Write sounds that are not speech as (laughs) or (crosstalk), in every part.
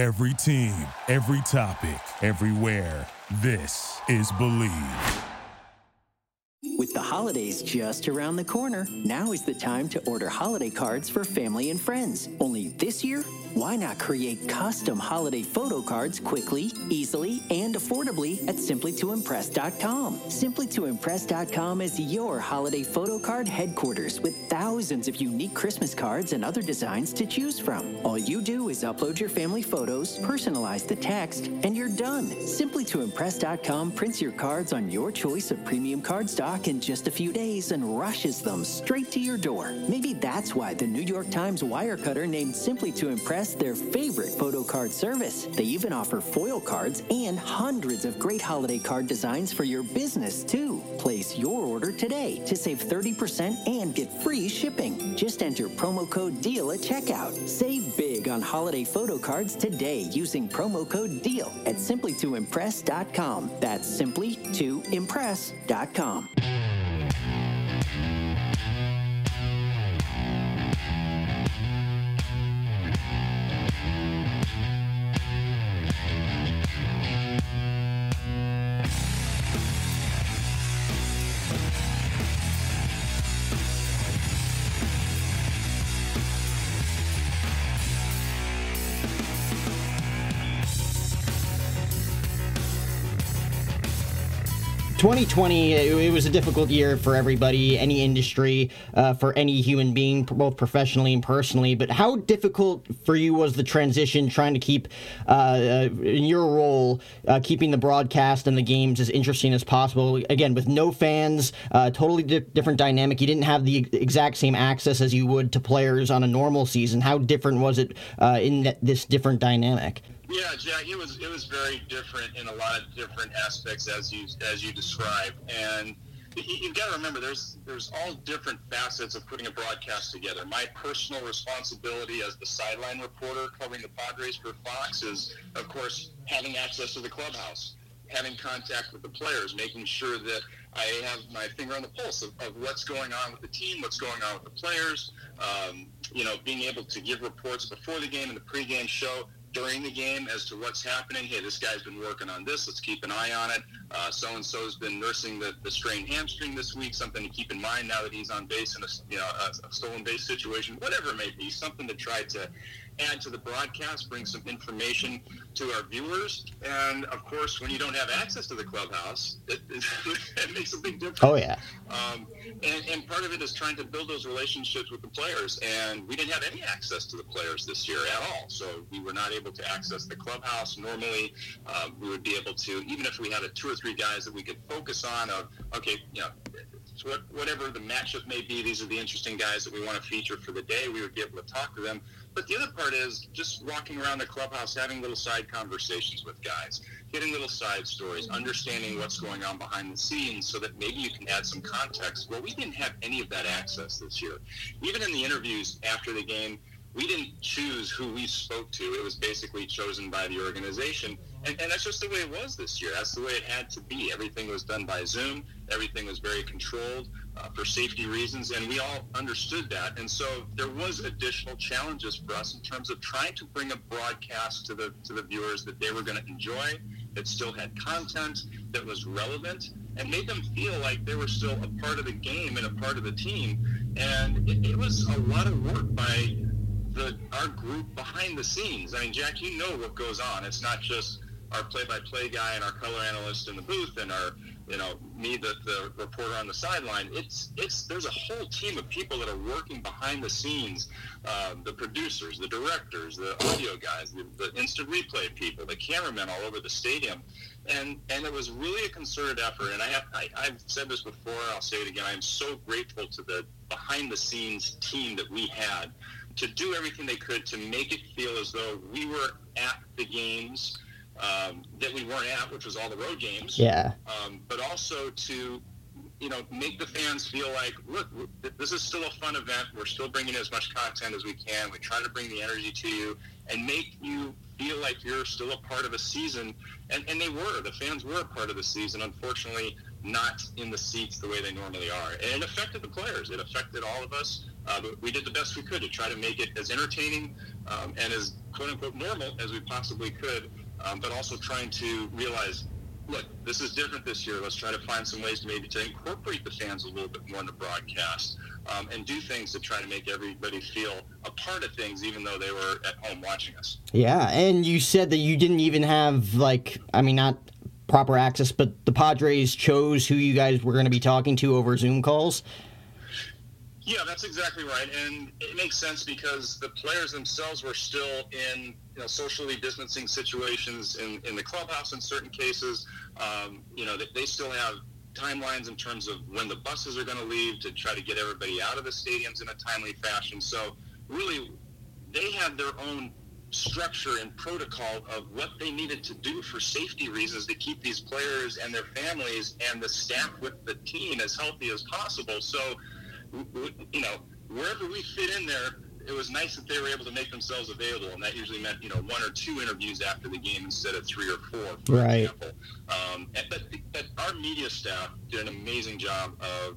Every team, every topic, everywhere. This is Believe. With the holidays just around the corner, now is the time to order holiday cards for family and friends. Only this year, why not create custom holiday photo cards quickly, easily, and affordably at simplytoimpress.com? Simplytoimpress.com is your holiday photo card headquarters with thousands of unique Christmas cards and other designs to choose from. All you do is upload your family photos, personalize the text, and you're done. Simplytoimpress.com prints your cards on your choice of premium card stock in just a few days and rushes them straight to your door. Maybe that's why the New York Times Wirecutter named Simply to Impress their favorite photo card service. They even offer foil cards and hundreds of great holiday card designs for your business, too. Place your order today to save 30% and get free shipping. Just enter promo code DEAL at checkout. Save big on holiday photo cards today using promo code DEAL at simplytoimpress.com. That's simplytoimpress.com. 2020, it was a difficult year for everybody, any industry, uh, for any human being, both professionally and personally. But how difficult for you was the transition, trying to keep, uh, uh, in your role, uh, keeping the broadcast and the games as interesting as possible? Again, with no fans, uh, totally di- different dynamic. You didn't have the exact same access as you would to players on a normal season. How different was it uh, in th- this different dynamic? Yeah, Jack, it was it was very different in a lot of different aspects as you as you described, and you've got to remember there's there's all different facets of putting a broadcast together. My personal responsibility as the sideline reporter covering the Padres for Fox is, of course, having access to the clubhouse, having contact with the players, making sure that I have my finger on the pulse of, of what's going on with the team, what's going on with the players. Um, you know, being able to give reports before the game and the pregame show during the game as to what's happening. Hey, this guy's been working on this. Let's keep an eye on it. Uh, so and so's been nursing the, the strained hamstring this week. Something to keep in mind now that he's on base in a you know a, a stolen base situation. Whatever it may be, something to try to add to the broadcast, bring some information to our viewers. And of course, when you don't have access to the clubhouse, (laughs) it, it, it makes a big difference. Oh yeah. Um, and, and part of it is trying to build those relationships with the players. And we didn't have any access to the players this year at all. So we were not able to access the clubhouse. Normally, um, we would be able to, even if we had a two or three guys that we could focus on. Of okay, you know. So whatever the matchup may be, these are the interesting guys that we want to feature for the day. We would be able to talk to them. But the other part is just walking around the clubhouse, having little side conversations with guys, getting little side stories, mm-hmm. understanding what's going on behind the scenes so that maybe you can add some context. Well, we didn't have any of that access this year. Even in the interviews after the game, we didn't choose who we spoke to. It was basically chosen by the organization. And, and, that's just the way it was this year. That's the way it had to be. Everything was done by Zoom. Everything was very controlled uh, for safety reasons, and we all understood that. And so there was additional challenges for us in terms of trying to bring a broadcast to the to the viewers that they were going to enjoy, that still had content, that was relevant, and made them feel like they were still a part of the game and a part of the team. And it, it was a lot of work by the our group behind the scenes. I mean, Jack, you know what goes on. It's not just our play-by-play guy and our color analyst in the booth and our you know me the, the reporter on the sideline it's it's there's a whole team of people that are working behind the scenes um, the producers the directors the audio guys the, the instant replay people the cameramen all over the stadium. And and it was really a concerted effort. And i have I, i've said this before i'll say it again i'm so grateful to the behind the scenes team that we had to do everything they could to make it feel as though we were at the games um, that we weren't at, which was all the road games. Yeah. Um, but also to, you know, make the fans feel like, look, this is still a fun event. We're still bringing as much content as we can. We try to bring the energy to you and make you feel like you're still a part of a season. And, and they were. The fans were a part of the season. Unfortunately, not in the seats the way they normally are. And it affected the players. It affected all of us. Uh, but we did the best we could to try to make it as entertaining um, and as quote unquote normal as we possibly could, um, but also trying to realize look, this is different this year. Let's try to find some ways to maybe to incorporate the fans a little bit more in the broadcast um, and do things to try to make everybody feel a part of things, even though they were at home watching us. Yeah, and you said that you didn't even have, like, I mean, not proper access, but the Padres chose who you guys were going to be talking to over Zoom calls. Yeah, that's exactly right, and it makes sense because the players themselves were still in you know socially distancing situations in, in the clubhouse in certain cases. Um, you know, they, they still have timelines in terms of when the buses are going to leave to try to get everybody out of the stadiums in a timely fashion. So really, they had their own structure and protocol of what they needed to do for safety reasons to keep these players and their families and the staff with the team as healthy as possible. So you know, wherever we fit in there, it was nice that they were able to make themselves available, and that usually meant you know one or two interviews after the game instead of three or four, for right. example. Um, and, but, but our media staff did an amazing job of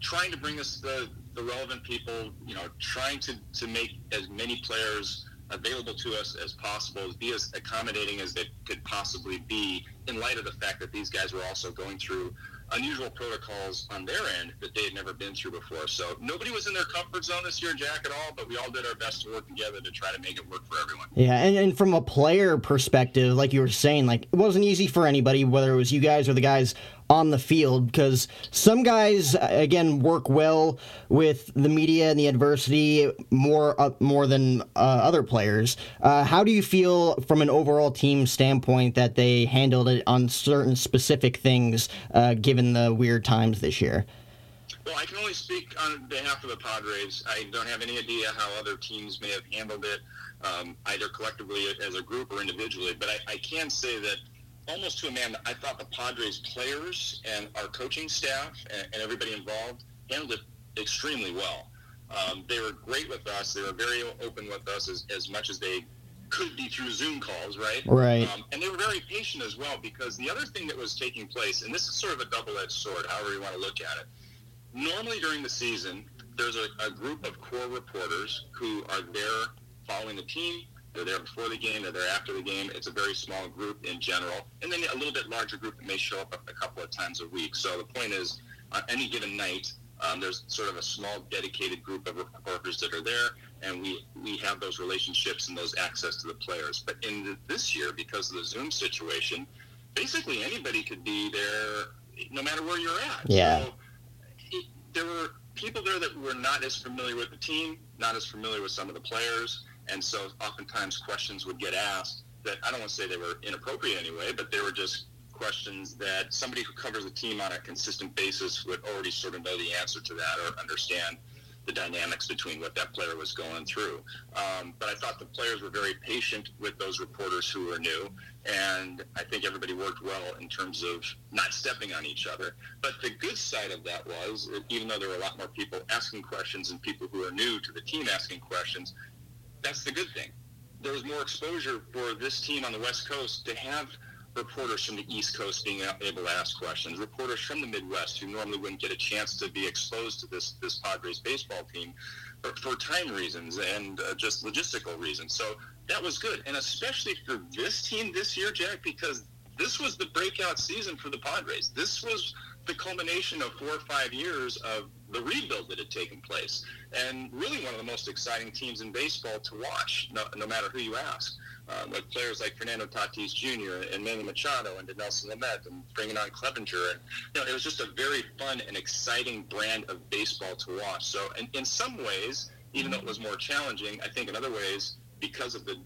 trying to bring us the, the relevant people, you know, trying to, to make as many players available to us as possible, be as accommodating as they could possibly be, in light of the fact that these guys were also going through unusual protocols on their end that they had never been through before. So nobody was in their comfort zone this year, Jack, at all, but we all did our best to work together to try to make it work for everyone. Yeah, and, and from a player perspective, like you were saying, like it wasn't easy for anybody, whether it was you guys or the guys on the field because some guys again work well with the media and the adversity more uh, more than uh, other players. Uh, how do you feel from an overall team standpoint that they handled it on certain specific things uh, given the weird times this year? Well, I can only speak on behalf of the Padres. I don't have any idea how other teams may have handled it, um, either collectively as a group or individually. But I, I can say that almost to a man, I thought the Padres players and our coaching staff and, and everybody involved handled it extremely well. Um, they were great with us. They were very open with us as, as much as they could be through Zoom calls, right? Right. Um, and they were very patient as well because the other thing that was taking place, and this is sort of a double-edged sword, however you want to look at it. Normally during the season, there's a, a group of core reporters who are there following the team, they're there before the game. They're there after the game. It's a very small group in general, and then a little bit larger group that may show up a couple of times a week. So the point is, on any given night, um, there's sort of a small dedicated group of reporters that are there, and we we have those relationships and those access to the players. But in the, this year, because of the Zoom situation, basically anybody could be there, no matter where you're at. Yeah. So it, there were people there that were not as familiar with the team, not as familiar with some of the players. And so oftentimes questions would get asked that I don't want to say they were inappropriate anyway, but they were just questions that somebody who covers a team on a consistent basis would already sort of know the answer to that or understand the dynamics between what that player was going through. Um, but I thought the players were very patient with those reporters who were new, and I think everybody worked well in terms of not stepping on each other. But the good side of that was, even though there were a lot more people asking questions and people who are new to the team asking questions, that's the good thing. There was more exposure for this team on the West Coast to have reporters from the East Coast being able to ask questions, reporters from the Midwest who normally wouldn't get a chance to be exposed to this this Padres baseball team for, for time reasons and uh, just logistical reasons. So that was good, and especially for this team this year, Jack, because this was the breakout season for the Padres. This was the culmination of four or five years of the rebuild that had taken place, and really one of the most exciting teams in baseball to watch, no, no matter who you ask. Uh, with players like Fernando Tatis Jr. and Manny Machado and Nelson Lamet and bringing on Clevinger. And, you know, it was just a very fun and exciting brand of baseball to watch. So in, in some ways, even though it was more challenging, I think in other ways, because of the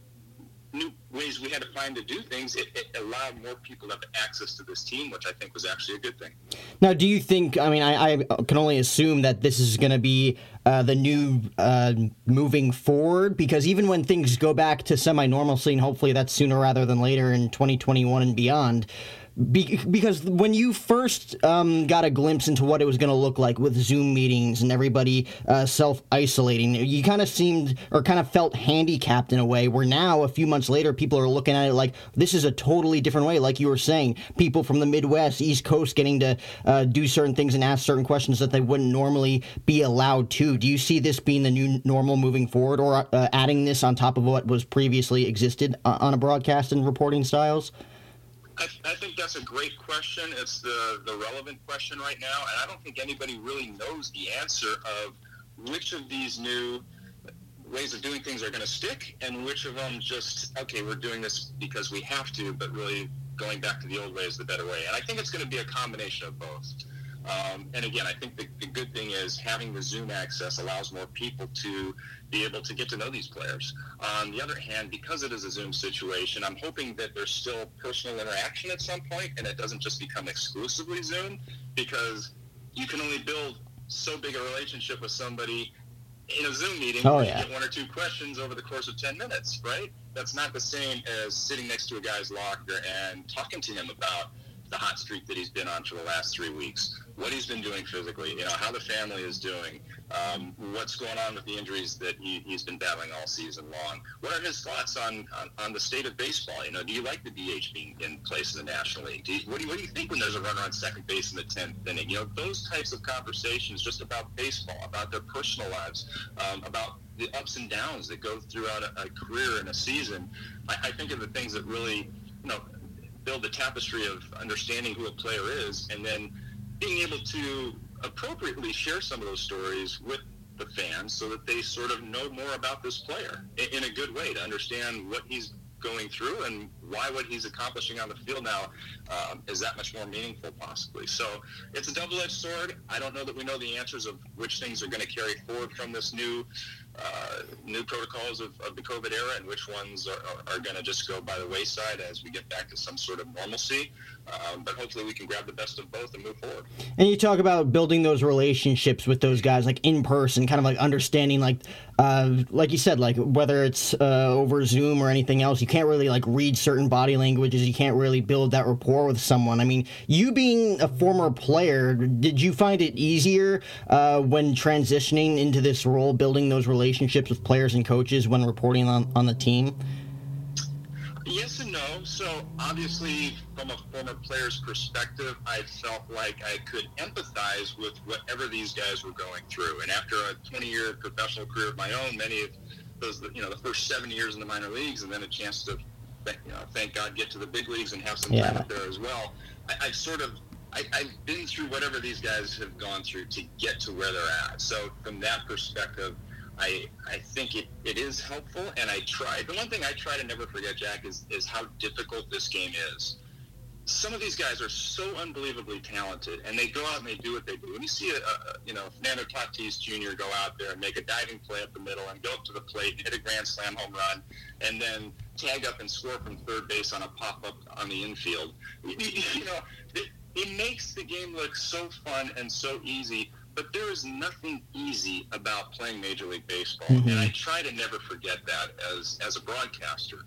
new ways we had to find to do things, it, it, allowed more people to have access to this team, which I think was actually a good thing. Now, do you think? I mean, I, I can only assume that this is going to be uh, the new uh, moving forward, because even when things go back to semi-normalcy, and hopefully that's sooner rather than later in 2021 and beyond. Be- because when you first um, got a glimpse into what it was going to look like with Zoom meetings and everybody uh, self isolating, you kind of seemed or kind of felt handicapped in a way. Where now, a few months later, people are looking at it like this is a totally different way. Like you were saying, people from the Midwest, East Coast, getting to uh, do certain things and ask certain questions that they wouldn't normally be allowed to. Do you see this being the new normal moving forward, or uh, adding this on top of what was previously existed uh, on a broadcast and reporting styles? I, I, think that's a great question. It's the, the relevant question right now, and I don't think anybody really knows the answer of which of these new ways of doing things are going to stick, and which of them just okay, we're doing this because we have to, but really going back to the old way is the better way. And I think it's going to be a combination of both. Um, and again, I think the, the, good thing is having the Zoom access allows more people to be able to get to know these players. On the other hand, because it is a Zoom situation, I'm hoping that there's still personal interaction at some point and it doesn't just become exclusively Zoom because you can only build so big a relationship with somebody in a Zoom meeting oh, yeah. you get one or two questions over the course of 10 minutes, right? That's not the same as sitting next to a guy's locker and talking to him about the hot streak that he's been on for the last three weeks, what he's been doing physically, you know, how the family is doing, um, what's going on with the injuries that he, has been battling all season long. What are his thoughts on, on, on, the state of baseball? You know, do you like the DH being in place in the National League? Do you, what, do you, what do you think when there's a runner on second base in the 10th inning? You know, those types of conversations just about baseball, about their personal lives, um, about the ups and downs that go throughout a, a career and a season, I, I think are the things that really, you know, build the tapestry of understanding who a player is, and then being able to appropriately share some of those stories with the fans so that they sort of know more about this player in, a good way to understand what he's going through and why what he's accomplishing on the field now um, is that much more meaningful possibly so it's a double-edged sword i don't know that we know the answers of which things are going to carry forward from this new uh, new protocols of, of, the COVID era and which ones are, are, going to just go by the wayside as we get back to some sort of normalcy. Um, but hopefully we can grab the best of both and move forward. And you talk about building those relationships with those guys, like in person, kind of like understanding, like, uh, like you said, like whether it's uh, over Zoom or anything else, you can't really like read certain body languages. You can't really build that rapport with someone. I mean, you being a former player, did you find it easier uh, when transitioning into this role, building those relationships? relationships with players and coaches when reporting on, on the team? Yes and no. So obviously, from a former player's perspective, I felt like I could empathize with whatever these guys were going through. And after a 20-year professional career of my own, many of those, you know, the first seven years in the minor leagues, and then a chance to, you uh, know, thank God, get to the big leagues and have some yeah. time up there as well. I, I sort of I, have been through whatever these guys have gone through to get to where they're at. So from that perspective, I I think it, it is helpful, and I try. The one thing I try to never forget, Jack, is is how difficult this game is. Some of these guys are so unbelievably talented, and they go out and they do what they do. When you see a, a you know Fernando Tatis Jr. go out there and make a diving play up the middle and go up to the plate and hit a grand slam home run, and then tag up and score from third base on a pop up on the infield, you, know. It, it makes the game look so fun and so easy but there is nothing easy about playing Major League Baseball, mm-hmm. and I try to never forget that as as a broadcaster,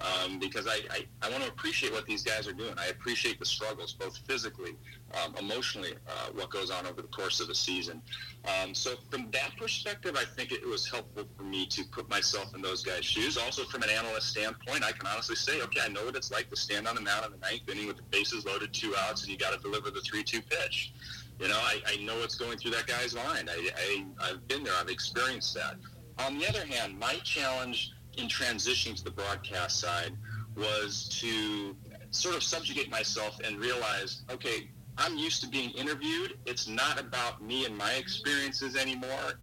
um, because I, I, I want to appreciate what these guys are doing. I appreciate the struggles, both physically, um, emotionally, uh, what goes on over the course of the season. Um, so from that perspective, I think it was helpful for me to put myself in those guys' shoes. Also, from an analyst standpoint, I can honestly say, okay, I know what it's like to stand on the mound in the ninth inning with the bases loaded, two outs, and you got to deliver the three-two pitch. You know, I, I know what's going through that guy's mind. I, I, I've been there. I've experienced that. On the other hand, my challenge in transitioning to the broadcast side was to sort of subjugate myself and realize, okay, I'm used to being interviewed. It's not about me and my experiences anymore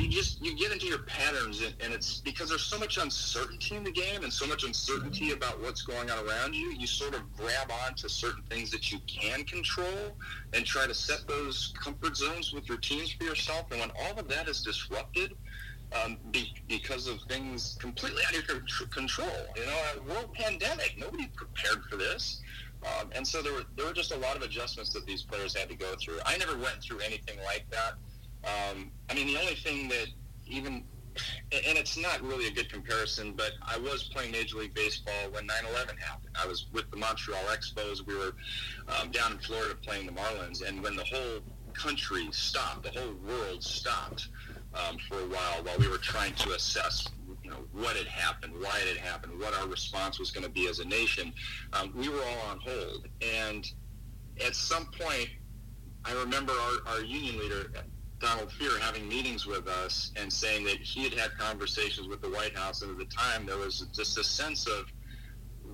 you just you get into your patterns and, and, it's because there's so much uncertainty in the game and so much uncertainty about what's going on around you you sort of grab on to certain things that you can control and try to set those comfort zones with routines for yourself and when all of that is disrupted um, be, because of things completely out of your control you know a world pandemic nobody prepared for this um, and so there were there were just a lot of adjustments that these players had to go through i never went through anything like that um, I mean, the only thing that even and it's not really a good comparison, but I was playing Major League Baseball when 9/11 happened. I was with the Montreal Expos. We were um, down in Florida playing the Marlins, and when the whole country stopped, the whole world stopped um, for a while while we were trying to assess you know what had happened, why it had happened, what our response was going to be as a nation. Um, we were all on hold, and at some point, I remember our, our union leader Donald Fehr having meetings with us and saying that he had had conversations with the White House, and at the time there was just a sense of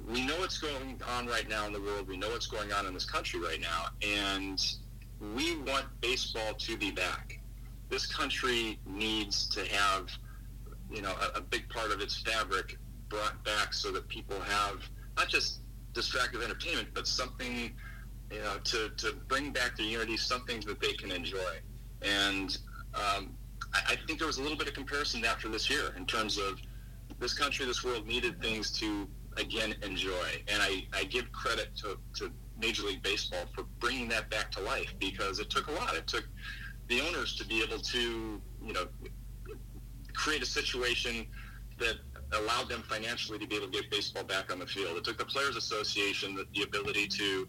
we know what's going on right now in the world, we know what's going on in this country right now, and we want baseball to be back. This country needs to have, you know, a, a big part of its fabric brought back so that people have not just distractive entertainment, but something, you know, to, to bring back their unity, something that they can enjoy. And um, I, I, think there was a little bit of comparison after this year in terms of this country, this world needed things to again enjoy. And I, I give credit to, to Major League Baseball for bringing that back to life because it took a lot. It took the owners to be able to, you know, create a situation that allowed them financially to be able to get baseball back on the field. It took the Players Association the, the ability to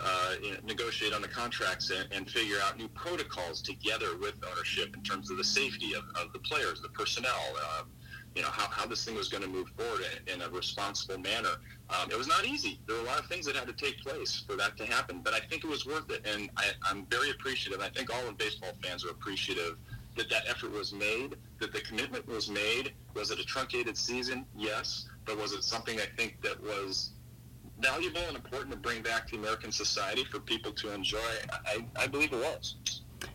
uh, you know, negotiate on the contracts and, and, figure out new protocols together with ownership in terms of the safety of, of the players, the personnel, uh, you know, how, how this thing was going to move forward in, in a responsible manner. Um, it was not easy. There were a lot of things that had to take place for that to happen, but I think it was worth it. And I, I'm very appreciative. I think all of baseball fans are appreciative that that effort was made, that the commitment was made. Was it a truncated season? Yes. But was it something I think that was valuable and important to bring back to American society for people to enjoy? I, I believe it was.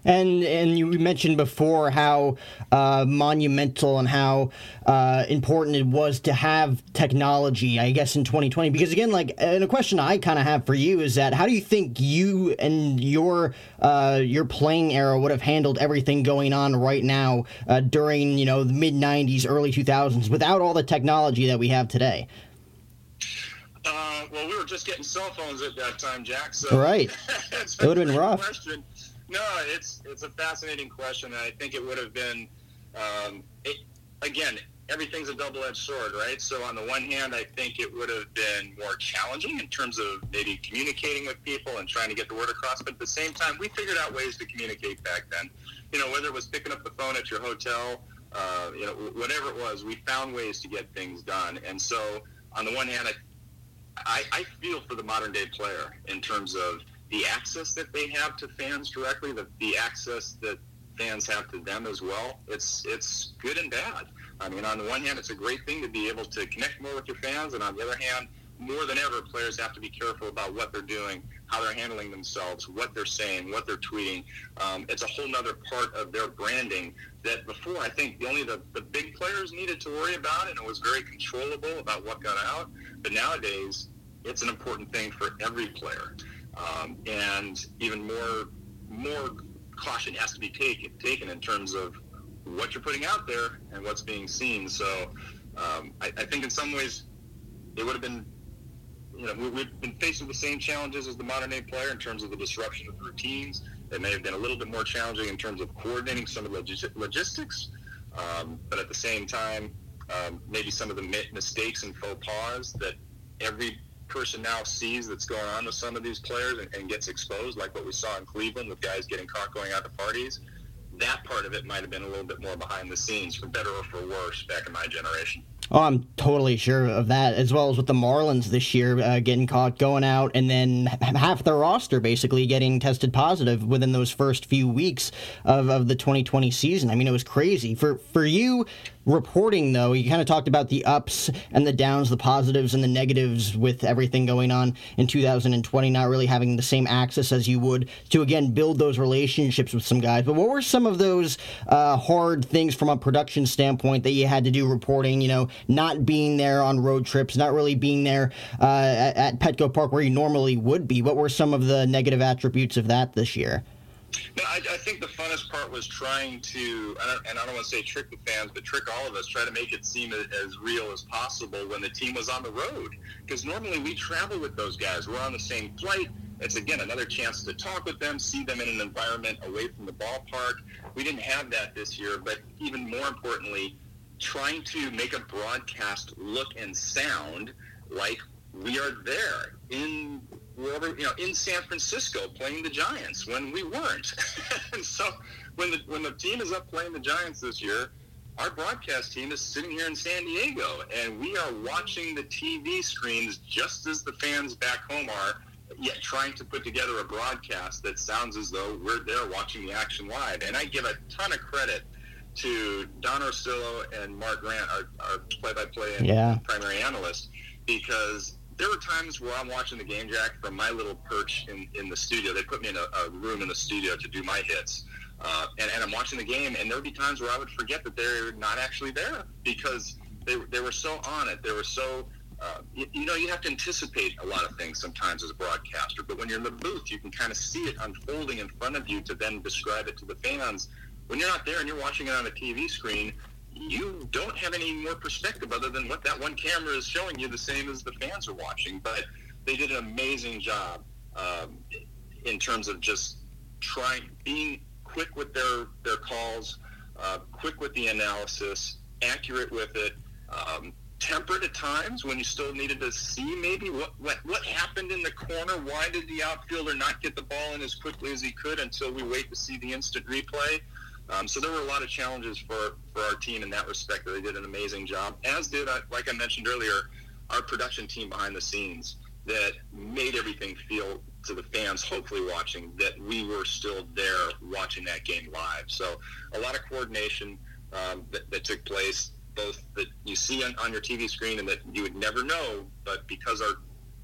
And and you mentioned before how uh, monumental and how uh, important it was to have technology, I guess, in 2020. Because again, like, and a question I kind of have for you is that how do you think you and your uh, your playing era would have handled everything going on right now uh, during you know the mid 90s, early 2000s without all the technology that we have today? Uh, well, we were just getting cell phones at that time, Jack. So right, (laughs) it would have been rough. Question. No, it's it's a fascinating question, I think it would have been. Um, it, again, everything's a double-edged sword, right? So on the one hand, I think it would have been more challenging in terms of maybe communicating with people and trying to get the word across. But at the same time, we figured out ways to communicate back then. You know, whether it was picking up the phone at your hotel, uh, you know, whatever it was, we found ways to get things done. And so on the one hand, I I, I feel for the modern day player in terms of the access that they have to fans directly, the, the access that fans have to them as well. It's it's good and bad. I mean, on the one hand, it's a great thing to be able to connect more with your fans, and on the other hand, more than ever, players have to be careful about what they're doing, how they're handling themselves, what they're saying, what they're tweeting. Um, it's a whole other part of their branding that before I think only the, the big players needed to worry about, and it was very controllable about what got out. But nowadays, it's an important thing for every player, um, and even more more caution has to be taken taken in terms of what you're putting out there and what's being seen. So um, I, I, think in some ways it would have been. You know, we, have been facing the same challenges as the modern day player in terms of the disruption of routines. It may have been a little bit more challenging in terms of coordinating some of the logistics, um, but at the same time, um, maybe some of the mistakes and faux pas that every person now sees that's going on with some of these players and, and, gets exposed, like what we saw in Cleveland with guys getting caught going out to parties, that part of it might have been a little bit more behind the scenes, for better or for worse, back in my generation. Oh, I'm totally sure of that, as well as with the Marlins this year uh, getting caught going out, and then half their roster basically getting tested positive within those first few weeks of, of the 2020 season. I mean, it was crazy. For for you, reporting though you kind of talked about the ups and the downs the positives and the negatives with everything going on in 2020 not really having the same access as you would to again build those relationships with some guys. But what were some of those uh, hard things from a production standpoint that you had to do reporting you know not being there on road trips not really being there uh, at, at petco park where you normally would be? What were some of the negative attributes of that this year no, I, I, think the funnest part was trying to, and I don't want to say trick the fans, but trick all of us, try to make it seem as real as possible when the team was on the road. Because normally we travel with those guys. We're on the same flight. It's, again, another chance to talk with them, see them in an environment away from the ballpark. We didn't have that this year, but even more importantly, trying to make a broadcast look and sound like we are there in wherever you know in San Francisco playing the Giants when we weren't. (laughs) and so when the when the team is up playing the Giants this year, our broadcast team is sitting here in San Diego, and we are watching the TV screens just as the fans back home are. Yet trying to put together a broadcast that sounds as though we're there watching the action live. And I give a ton of credit to Don Orsillo and Mark Grant, our, our play-by-play and Yeah. primary analyst, because there were times where I'm watching the game, Jack, from my little perch in, in the studio. They put me in a, a room in the studio to do my hits. Uh, and, and I'm watching the game, and there would be times where I would forget that they're not actually there because they, they were so on it. They were so, uh, you, you know, you have to anticipate a lot of things sometimes as a broadcaster. But when you're in the booth, you can kind of see it unfolding in front of you to then describe it to the fans. When you're not there and you're watching it on a TV screen, you don't have any more perspective other than what that one camera is showing you, the same as the fans are watching. But they did an amazing job um, in terms of just trying, being quick with their their calls, uh, quick with the analysis, accurate with it, um, temperate at times when you still needed to see maybe what, what what happened in the corner. Why did the outfielder not get the ball in as quickly as he could until we wait to see the instant replay? Um, so there were a lot of challenges for, for our team in that respect. They did an amazing job, as did, like I mentioned earlier, our production team behind the scenes that made everything feel to the fans, hopefully watching, that we were still there watching that game live. So a lot of coordination um, that, that took place, both that you see on, on your TV screen and that you would never know, but because our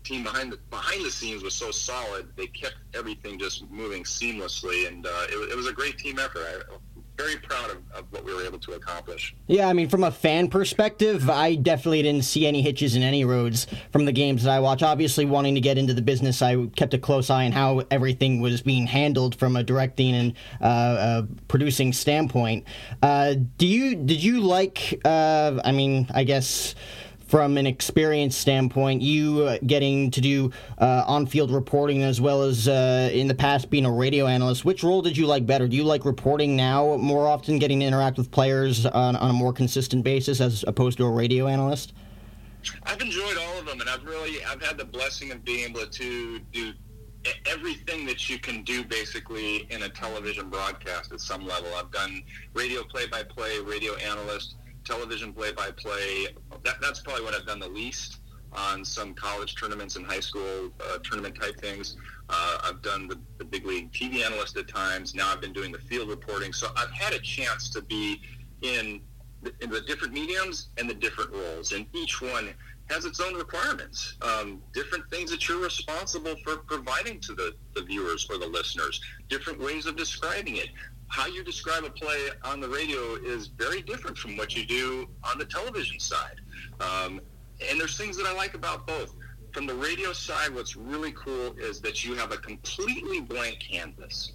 team behind the behind the scenes was so solid, they kept everything just moving seamlessly, and uh, it, it was a great team effort. I, very proud of, of what we were able to accomplish. Yeah, I mean, from a fan perspective, I definitely didn't see any hitches in any roads from the games that I watch. Obviously, wanting to get into the business, I kept a close eye on how everything was being handled from a directing and uh, uh, producing standpoint. Uh, do you did you like? Uh, I mean, I guess from an experience standpoint, you uh, getting to do uh, on-field reporting as well as uh, in the past being a radio analyst. Which role did you like better? Do you like reporting now more often, getting to interact with players on, on a more consistent basis as opposed to a radio analyst? I've enjoyed all of them, and I've really I've had the blessing of being able to do everything that you can do basically in a television broadcast at some level. I've done radio play-by-play, radio analyst, television play-by-play. That, that's probably what I've done the least on some college tournaments and high school uh, tournament type things. Uh, I've done the, the big league TV analyst at times. Now I've been doing the field reporting, so I've had a chance to be in the, in the different mediums and the different roles, and each one has its own requirements, um, different things that you're responsible for providing to the, the viewers or the listeners, different ways of describing it. How you describe a play on the radio is very different from what you do on the television side. Um, and there's things that I like about both. From the radio side, what's really cool is that you have a completely blank canvas,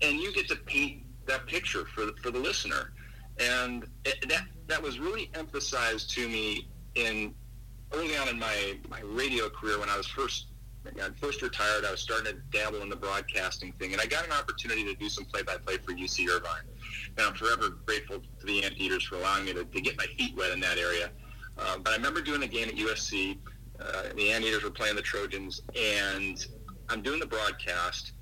and you get to paint that picture for the, for the listener. And it, that that was really emphasized to me in early on in my, my radio career when I was first I first retired. I was starting to dabble in the broadcasting thing, and I got an opportunity to do some play-by-play for UC Irvine. And I'm forever grateful to the Anteaters for allowing me to, to get my feet wet in that area. Uh, but I remember doing a game at USC. Uh, the Anteaters were playing the Trojans, and I'm doing the broadcast,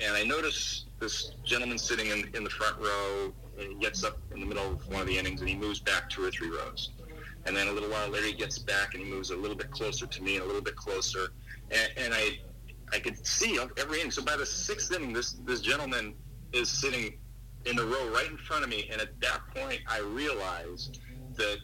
and I notice this gentleman sitting in, in the front row. And he gets up in the middle of one of the innings, and he moves back two or three rows. And then a little while later, he gets back and he moves a little bit closer to me and a little bit closer. And, and I, I could see every inning. So by the sixth inning, this this gentleman is sitting in the row right in front of me. And at that point, I realized that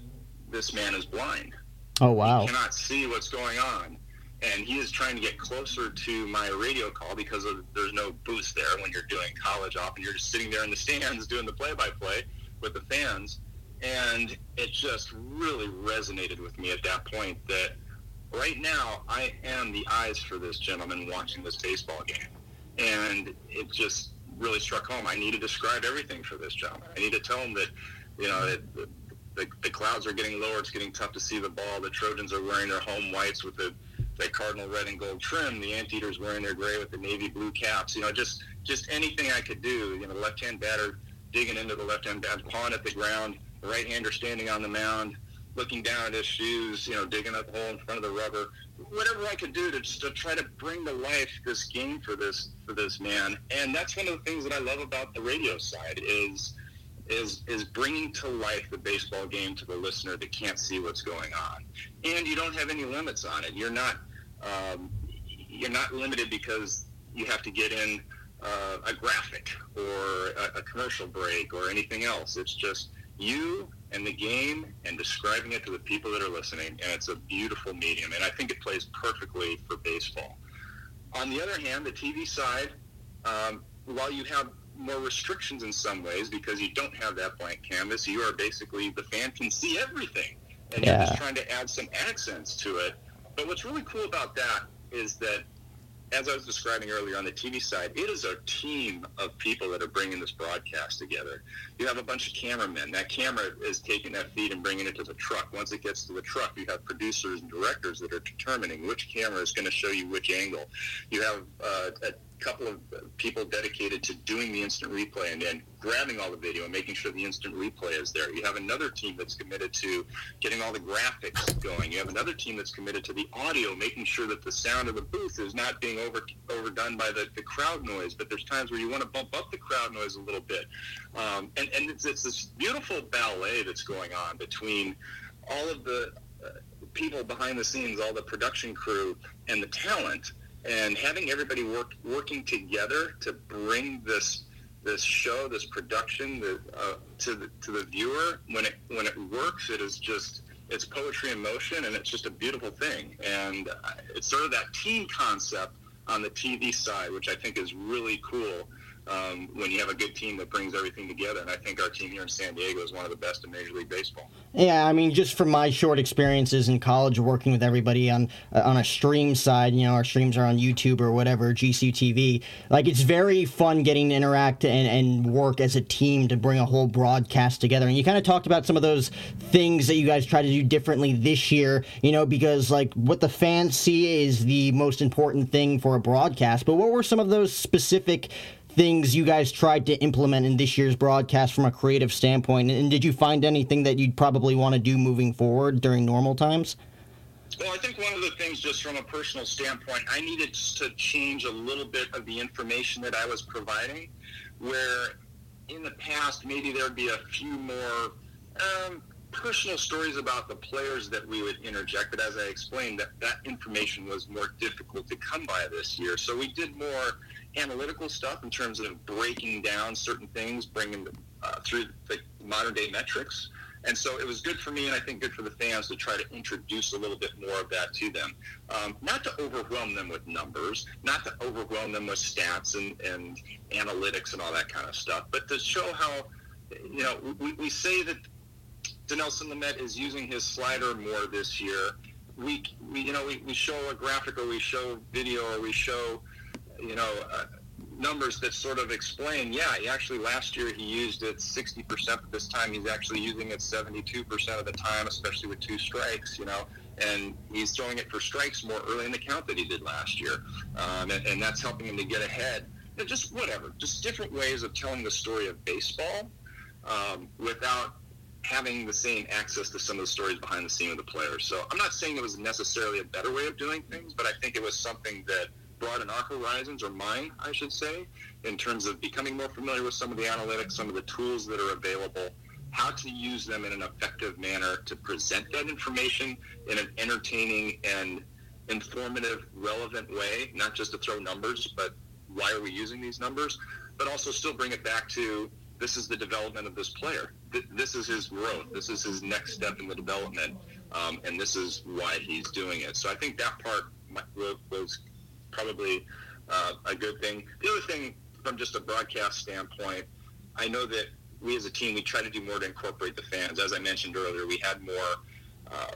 this man is blind. Oh wow! He cannot see what's going on, and he is trying to get closer to my radio call because of, there's no boost there when you're doing college off, and you're just sitting there in the stands (laughs) doing the play-by-play with the fans. And it just really resonated with me at that point that right now I am the eyes for this gentleman watching this baseball game. And it just really struck home. I need to describe everything for this gentleman. I need to tell him that, you know, that the, the, the clouds are getting lower. It's getting tough to see the ball. The Trojans are wearing their home whites with the, the cardinal red and gold trim. The Anteaters wearing their gray with the navy blue caps. You know, just just anything I could do. You know, the left-hand batter digging into the left-hand batter, pawing at the ground, right-hander standing on the mound, looking down at his shoes, you know, digging up a hole in front of the rubber, whatever I could do to just to try to bring to life this game for this for this man. And that's one of the things that I love about the radio side is is is bringing to life the baseball game to the listener that can't see what's going on. And you don't have any limits on it. You're not um, you're not limited because you have to get in uh, a graphic or a, a commercial break or anything else. It's just you and the game and describing it to the people that are listening. And it's a beautiful medium. And I think it plays perfectly for baseball. On the other hand, the TV side, um, while you have more restrictions in some ways because you don't have that blank canvas, you are basically the fan can see everything. And yeah. you're just trying to add some accents to it. But what's really cool about that is that as I was describing earlier on the TV side, it is a team of people that are bringing this broadcast together. You have a bunch of cameramen. That camera is taking that feed and bringing it to the truck. Once it gets to the truck, you have producers and directors that are determining which camera is going to show you which angle. You have uh, a couple of people dedicated to doing the instant replay and then grabbing all the video and making sure the instant replay is there. You have another team that's committed to getting all the graphics going. You have another team that's committed to the audio, making sure that the sound of the booth is not being over overdone by the, the crowd noise. But there's times where you want to bump up the crowd noise a little bit. Um, and and it's, it's this beautiful ballet that's going on between all of the uh, people behind the scenes, all the production crew, and the talent and having everybody work working together to bring this this show, this production, the, uh, to the to the viewer when it when it works, it is just it's poetry in motion, and it's just a beautiful thing. And it's sort of that team concept on the TV side, which I think is really cool um, when you have a good team that brings everything together. And I think our team here in San Diego is one of the best in Major League Baseball. Yeah, I mean, just from my short experiences in college, working with everybody on uh, on a stream side, you know, our streams are on YouTube or whatever, GCTV. Like, it's very fun getting to interact and, and work as a team to bring a whole broadcast together. And you kind of talked about some of those things that you guys try to do differently this year, you know, because like what the fans see is the most important thing for a broadcast. But what were some of those specific things you guys tried to implement in this year's broadcast from a creative standpoint? And did you find anything that you'd probably want to do moving forward during normal times? Well, I think one of the things, just from a personal standpoint, I needed to change a little bit of the information that I was providing, where in the past, maybe there would be a few more um, personal stories about the players that we would interject. But as I explained, that, that information was more difficult to come by this year. So we did more analytical stuff in terms of breaking down certain things, bringing them uh, through the modern day metrics. And so it was good for me, and I think good for the fans to try to introduce a little bit more of that to them. Um, not to overwhelm them with numbers, not to overwhelm them with stats and, and analytics and all that kind of stuff, but to show how, you know, we, we say that Dinelson Lamet is using his slider more this year. We, we you know, we, we show a graphic or we show video or we show you know, uh, numbers that sort of explain, yeah, he actually last year he used it 60%, but this time he's actually using it 72% of the time, especially with two strikes, you know, and he's throwing it for strikes more early in the count than he did last year. Um, and, and, that's helping him to get ahead. Just whatever, just different ways of telling the story of baseball um, without having the same access to some of the stories behind the scene of the players. So I'm not saying it was necessarily a better way of doing things, but I think it was something that – broaden our horizons, or mine, I should say, in terms of becoming more familiar with some of the analytics, some of the tools that are available, how to use them in an effective manner to present that information in an entertaining and informative, relevant way, not just to throw numbers, but why are we using these numbers, but also still bring it back to this is the development of this player. This is his growth. This is his next step in the development, um, and this is why he's doing it. So I think that part was probably uh, a good thing. The other thing, from just a broadcast standpoint, I know that we as a team we try to do more to incorporate the fans. As I mentioned earlier, we had more uh,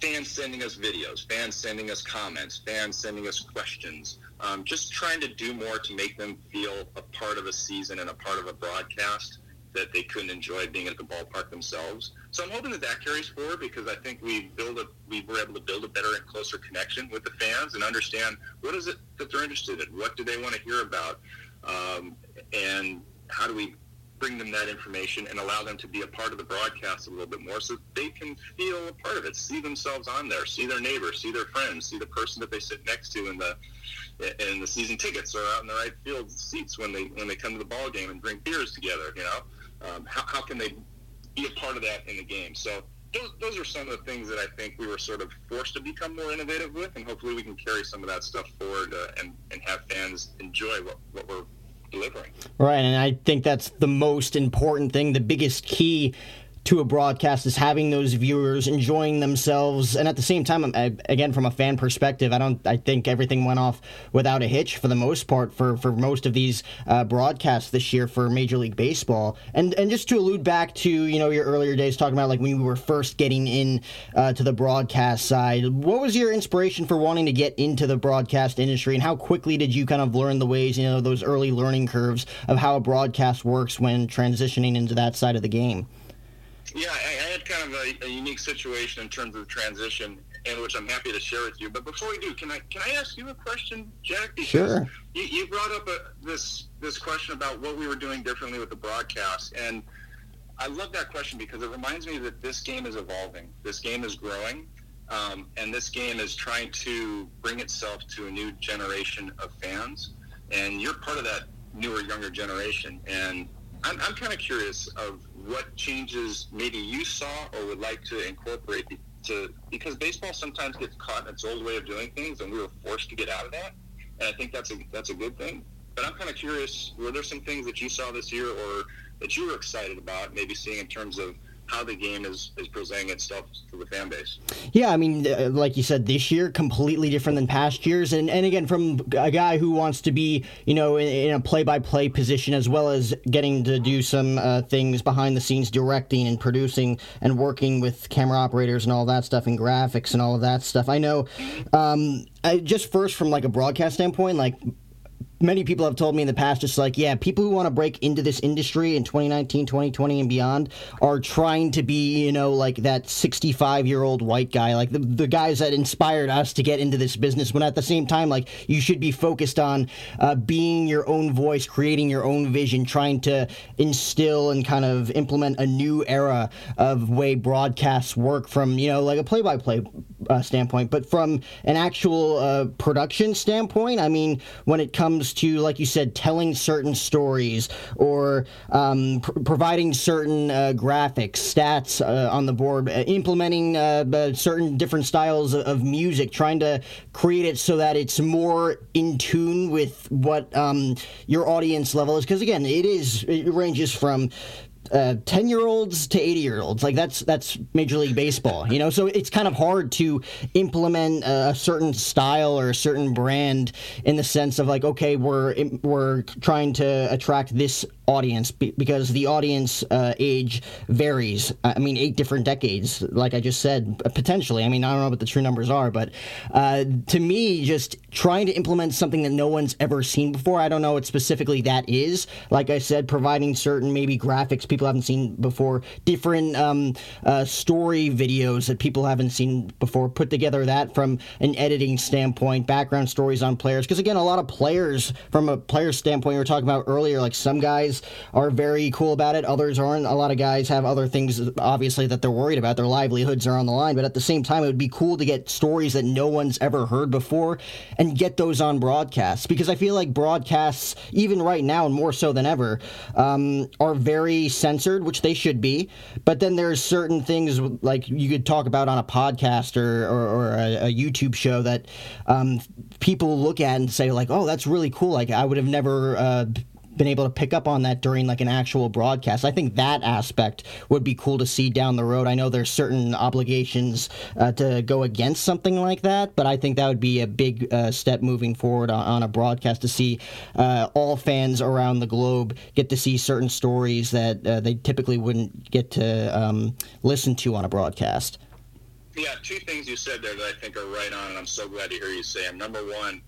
fans sending us videos, fans sending us comments, fans sending us questions. Um, just trying to do more to make them feel a part of a season and a part of a broadcast that they couldn't enjoy being at the ballpark themselves. So I'm hoping that that carries forward because I think we build a we were able to build a better and closer connection with the fans and understand what is it that they're interested in, what do they want to hear about, um, and how do we bring them that information and allow them to be a part of the broadcast a little bit more so they can feel a part of it, see themselves on there, see their neighbor, see their friends, see the person that they sit next to in the in the season tickets or out in the right field seats when they when they come to the ball game and drink beers together. You know, um, how, how can they be a part of that in the game? So those, those are some of the things that I think we were sort of forced to become more innovative with, and hopefully we can carry some of that stuff forward uh, and, and have fans enjoy what, what we're delivering. Right, and I think that's the most important thing, the biggest key to a broadcast is having those viewers enjoying themselves. And at the same time again from a fan perspective i don't i think everything went off without a hitch for the most part for for most of these uh, broadcasts this year for major league baseball. And and just to allude back to you know your earlier days talking about like when you were first getting in uh, to the broadcast side what was your inspiration for wanting to get into the broadcast industry? And how quickly did you kind of learn the ways you know those early learning curves of how a broadcast works when transitioning into that side of the game yeah, I, I had kind of a, a, unique situation in terms of the transition, and which I'm happy to share with you. But before we do, can I can I ask you a question, Jack? Because sure. You, you brought up a, this this question about what we were doing differently with the broadcast, and I love that question because it reminds me that this game is evolving. This game is growing, um, and this game is trying to bring itself to a new generation of fans. And you're part of that newer, younger generation. And I'm, I'm kind of curious of what changes maybe you saw or would like to incorporate to because baseball sometimes gets caught in its old way of doing things, and we were forced to get out of that. And I think that's a that's a good thing. But I'm kind of curious: were there some things that you saw this year, or that you were excited about, maybe seeing in terms of how the game is, is presenting itself to the fan base. Yeah, I mean, uh, like you said, this year completely different than past years, and and again from a guy who wants to be, you know, in, in a play-by-play position as well as getting to do some uh, things behind the scenes, directing and producing and working with camera operators and all that stuff and graphics and all of that stuff. I know, um, I, just first from like a broadcast standpoint, like many people have told me in the past just like yeah people who want to break into this industry in 2019 2020 and beyond are trying to be you know like that 65 year old white guy like the, the guys that inspired us to get into this business when at the same time like you should be focused on uh, being your own voice creating your own vision trying to instill and kind of implement a new era of way broadcasts work from you know like a play-by-play uh, standpoint. But from an actual uh, production standpoint i mean when it comes comes to, like you said, telling certain stories or um, pr- providing certain uh, graphics, stats uh, on the board, uh, implementing uh, certain different styles of music, trying to create it so that it's more in tune with what um, your audience level is. Because again, it is it ranges from uh, 10 year olds to 80 year olds like that's that's major league baseball you know? So it's kind of hard to implement a certain style or a certain brand in the sense of like okay we're we're trying to attract this audience because the audience uh, age varies. I mean, eight different decades, like I just said, potentially. I mean, I don't know what the true numbers are, but uh, to me, just trying to implement something that no one's ever seen before, I don't know what specifically that is. Like I said, providing certain maybe graphics people haven't seen before, different um, uh, story videos that people haven't seen before, put together that from an editing standpoint, background stories on players. Because again, a lot of players, from a player standpoint, we were talking about earlier, like some guys are very cool about it. Others aren't. A lot of guys have other things, obviously, that they're worried about. Their livelihoods are on the line. But at the same time, it would be cool to get stories that no one's ever heard before and get those on broadcasts. Because I feel like broadcasts, even right now and more so than ever, um, are very censored, which they should be. But then there's certain things like you could talk about on a podcast or, or, or a, a, YouTube show that um, people look at and say, like, oh, that's really cool. Like, I would have never. Uh, been able to pick up on that during like an actual broadcast. I think that aspect would be cool to see down the road. I know there's certain obligations uh, to go against something like that, but I think that would be a big uh, step moving forward on, on, a broadcast to see uh, all fans around the globe get to see certain stories that uh, they typically wouldn't get to um, listen to on a broadcast. Yeah, two things you said there that I think are right on, and I'm so glad to hear you say them. Number one,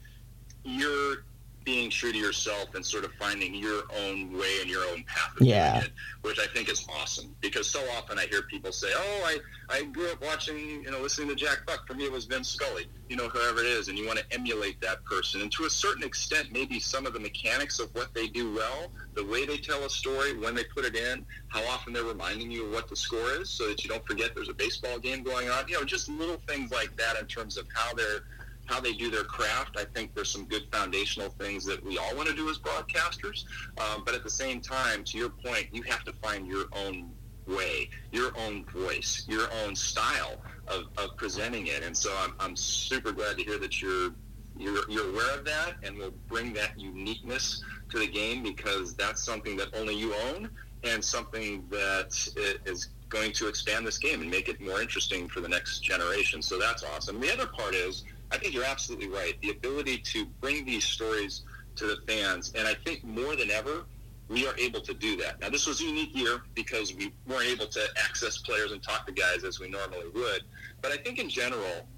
you're being true to yourself and sort of finding your own way and your own path yeah. It, which I think is awesome. Because so often I hear people say, "Oh, I, I grew up watching, you know, listening to Jack Buck. For me, it was Vin Scully. You know, whoever it is, and you want to emulate that person. And to a certain extent, maybe some of the mechanics of what they do well, the way they tell a story, when they put it in, how often they're reminding you of what the score is, so that you don't forget there's a baseball game going on. You know, just little things like that in terms of how they're how they do their craft. I think there's some good foundational things that we all want to do as broadcasters. Um, but at the same time, to your point, you have to find your own way, your own voice, your own style of, of presenting it. And so I'm, I'm super glad to hear that you're, you're, you're aware of that and will bring that uniqueness to the game because that's something that only you own and something that is going to expand this game and make it more interesting for the next generation. So that's awesome. The other part is I think you're absolutely right. The ability to bring these stories to the fans, and I think more than ever, we are able to do that. Now, this was a unique year because we weren't able to access players and talk to guys as we normally would. But I think in general,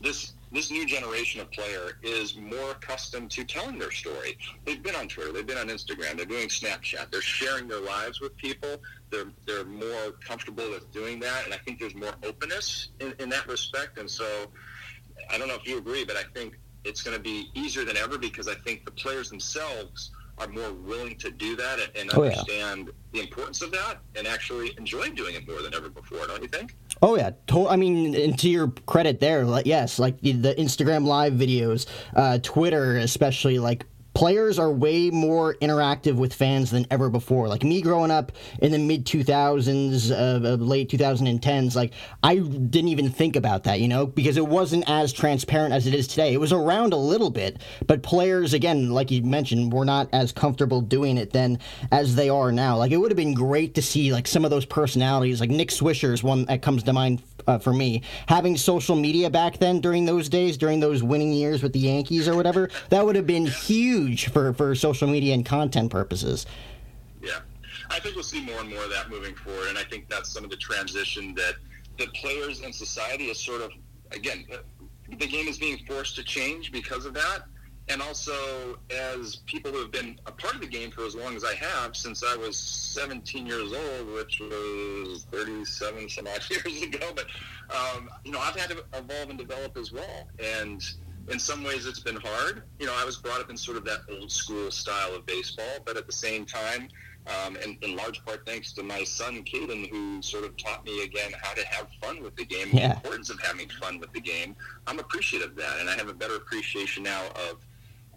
this this new generation of player is more accustomed to telling their story. They've been on Twitter, they've been on Instagram, they're doing Snapchat, they're sharing their lives with people. They're they're more comfortable with doing that, and I think there's more openness in, in that respect. And so I don't know if you agree, but I think it's going to be easier than ever because I think the players themselves are more willing to do that and, and oh, understand yeah. the importance of that and actually enjoy doing it more than ever before, don't you think? Oh yeah, to- I mean, and to your credit there, like, yes, like the, the Instagram live videos, uh, Twitter especially, like players are way more interactive with fans than ever before. Like me growing up in the mid 2000s, uh, late 2010s, like I didn't even think about that, you know, because it wasn't as transparent as it is today. It was around a little bit, but players, again, like you mentioned, were not as comfortable doing it then as they are now. Like it would have been great to see like some of those personalities, like Nick Swisher is one that comes to mind uh, for me. Having social media back then during those days, during those winning years with the Yankees or whatever, that would have been huge for, for social media and content purposes. Yeah. I think we'll see more and more of that moving forward. And I think that's some of the transition that, the players and society is sort of, again, the game is being forced to change because of that and also as people who have been a part of the game for as long as I have, since I was 17 years old, which was 37 some odd (laughs) years ago. But um, you know, I've had to evolve and develop as well, and in some ways it's been hard. You know, I was brought up in sort of that old school style of baseball, but at the same time. Um, and in large part thanks to my son Caden, who sort of taught me again how to have fun with the game, yeah. the importance of having fun with the game. I'm appreciative of that, and I have a better appreciation now of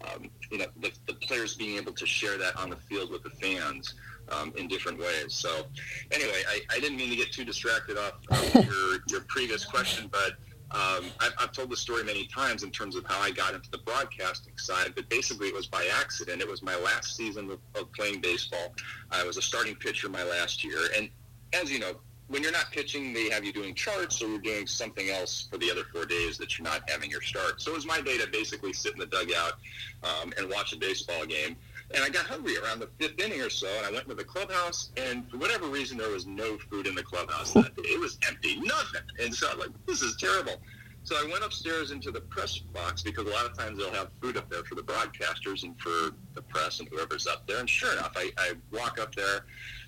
um, you know, the, the, players being able to share that on the field with the fans um, in different ways. So, anyway, I, I, didn't mean to get too distracted off (laughs) your, your previous question, but um, I've, I've, told the story many times in terms of how I got into the broadcasting side, but basically it was by accident. It was my last season of, of playing baseball. I was a starting pitcher my last year, and as you know, when you're not pitching, they have you doing charts or you're doing something else for the other four days that you're not having your start. So it was my day to basically sit in the dugout um, and watch a baseball game. And I got hungry around the fifth inning or so, and I went to the clubhouse, and for whatever reason, there was no food in the clubhouse that day. It was empty, nothing. And so I'm like, this is terrible. So I went upstairs into the press box because a lot of times they'll have food up there for the broadcasters and for the press and whoever's up there. And sure enough, I, I walk up there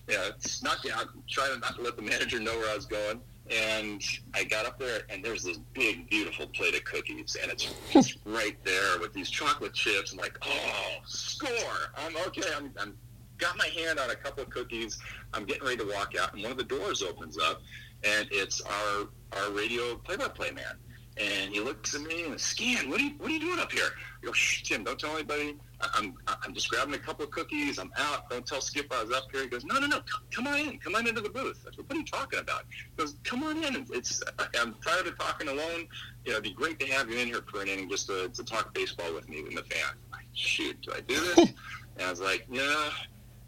yeah, snuck out, trying not to let the manager know where I was going. And I got up there, and there's this big, beautiful plate of cookies, and it's just right there with these chocolate chips. I'm like, oh, score! I'm okay. I'm, I'm got my hand on a couple of cookies. I'm getting ready to walk out, and one of the doors opens up, and it's our our radio play-by-play man. And he looks at me and Scan, what are you what are you doing up here? I go, Shh, Tim, don't tell anybody. I'm I'm just grabbing a couple of cookies. I'm out. Don't tell Skip I was up here. He goes, no, no, no. Come on in. Come on into the booth. I said, what are you talking about? He goes, come on in. It's I'm tired of talking alone. You know, it'd be great to have you in here for an inning just to, to talk baseball with me and the fan. Like, Shoot, do I do this? (laughs) and I was like, yeah,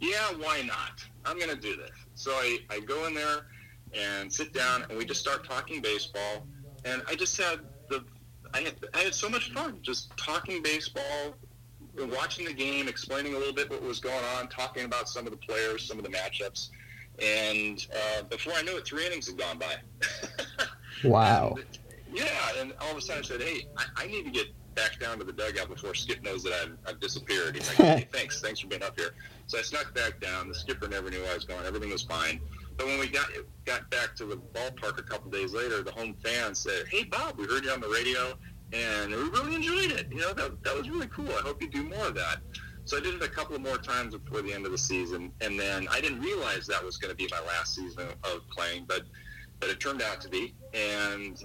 yeah, why not? I'm gonna do this. So I, I go in there and sit down and we just start talking baseball and I just had the I had I had so much fun just talking baseball, watching the game, explaining a little bit what was going on, talking about some of the players, some of the matchups, and uh, before I knew it, three innings had gone by. (laughs) wow. And, Yeah, and all of a sudden I said, hey, I, I need to get back down to the dugout before Skip knows that I've, I've disappeared. He's like, (laughs) hey, thanks, thanks for being up here. So I snuck back down. The skipper never knew I was gone. Everything was fine. But when we got got back to the ballpark a couple days later, the home fans said, "Hey, Bob, we heard you on the radio, and we really enjoyed it. You know, that, that was really cool. I hope you do more of that." So I did it a couple more times before the end of the season, and then I didn't realize that was going to be my last season of playing, but but it turned out to be. And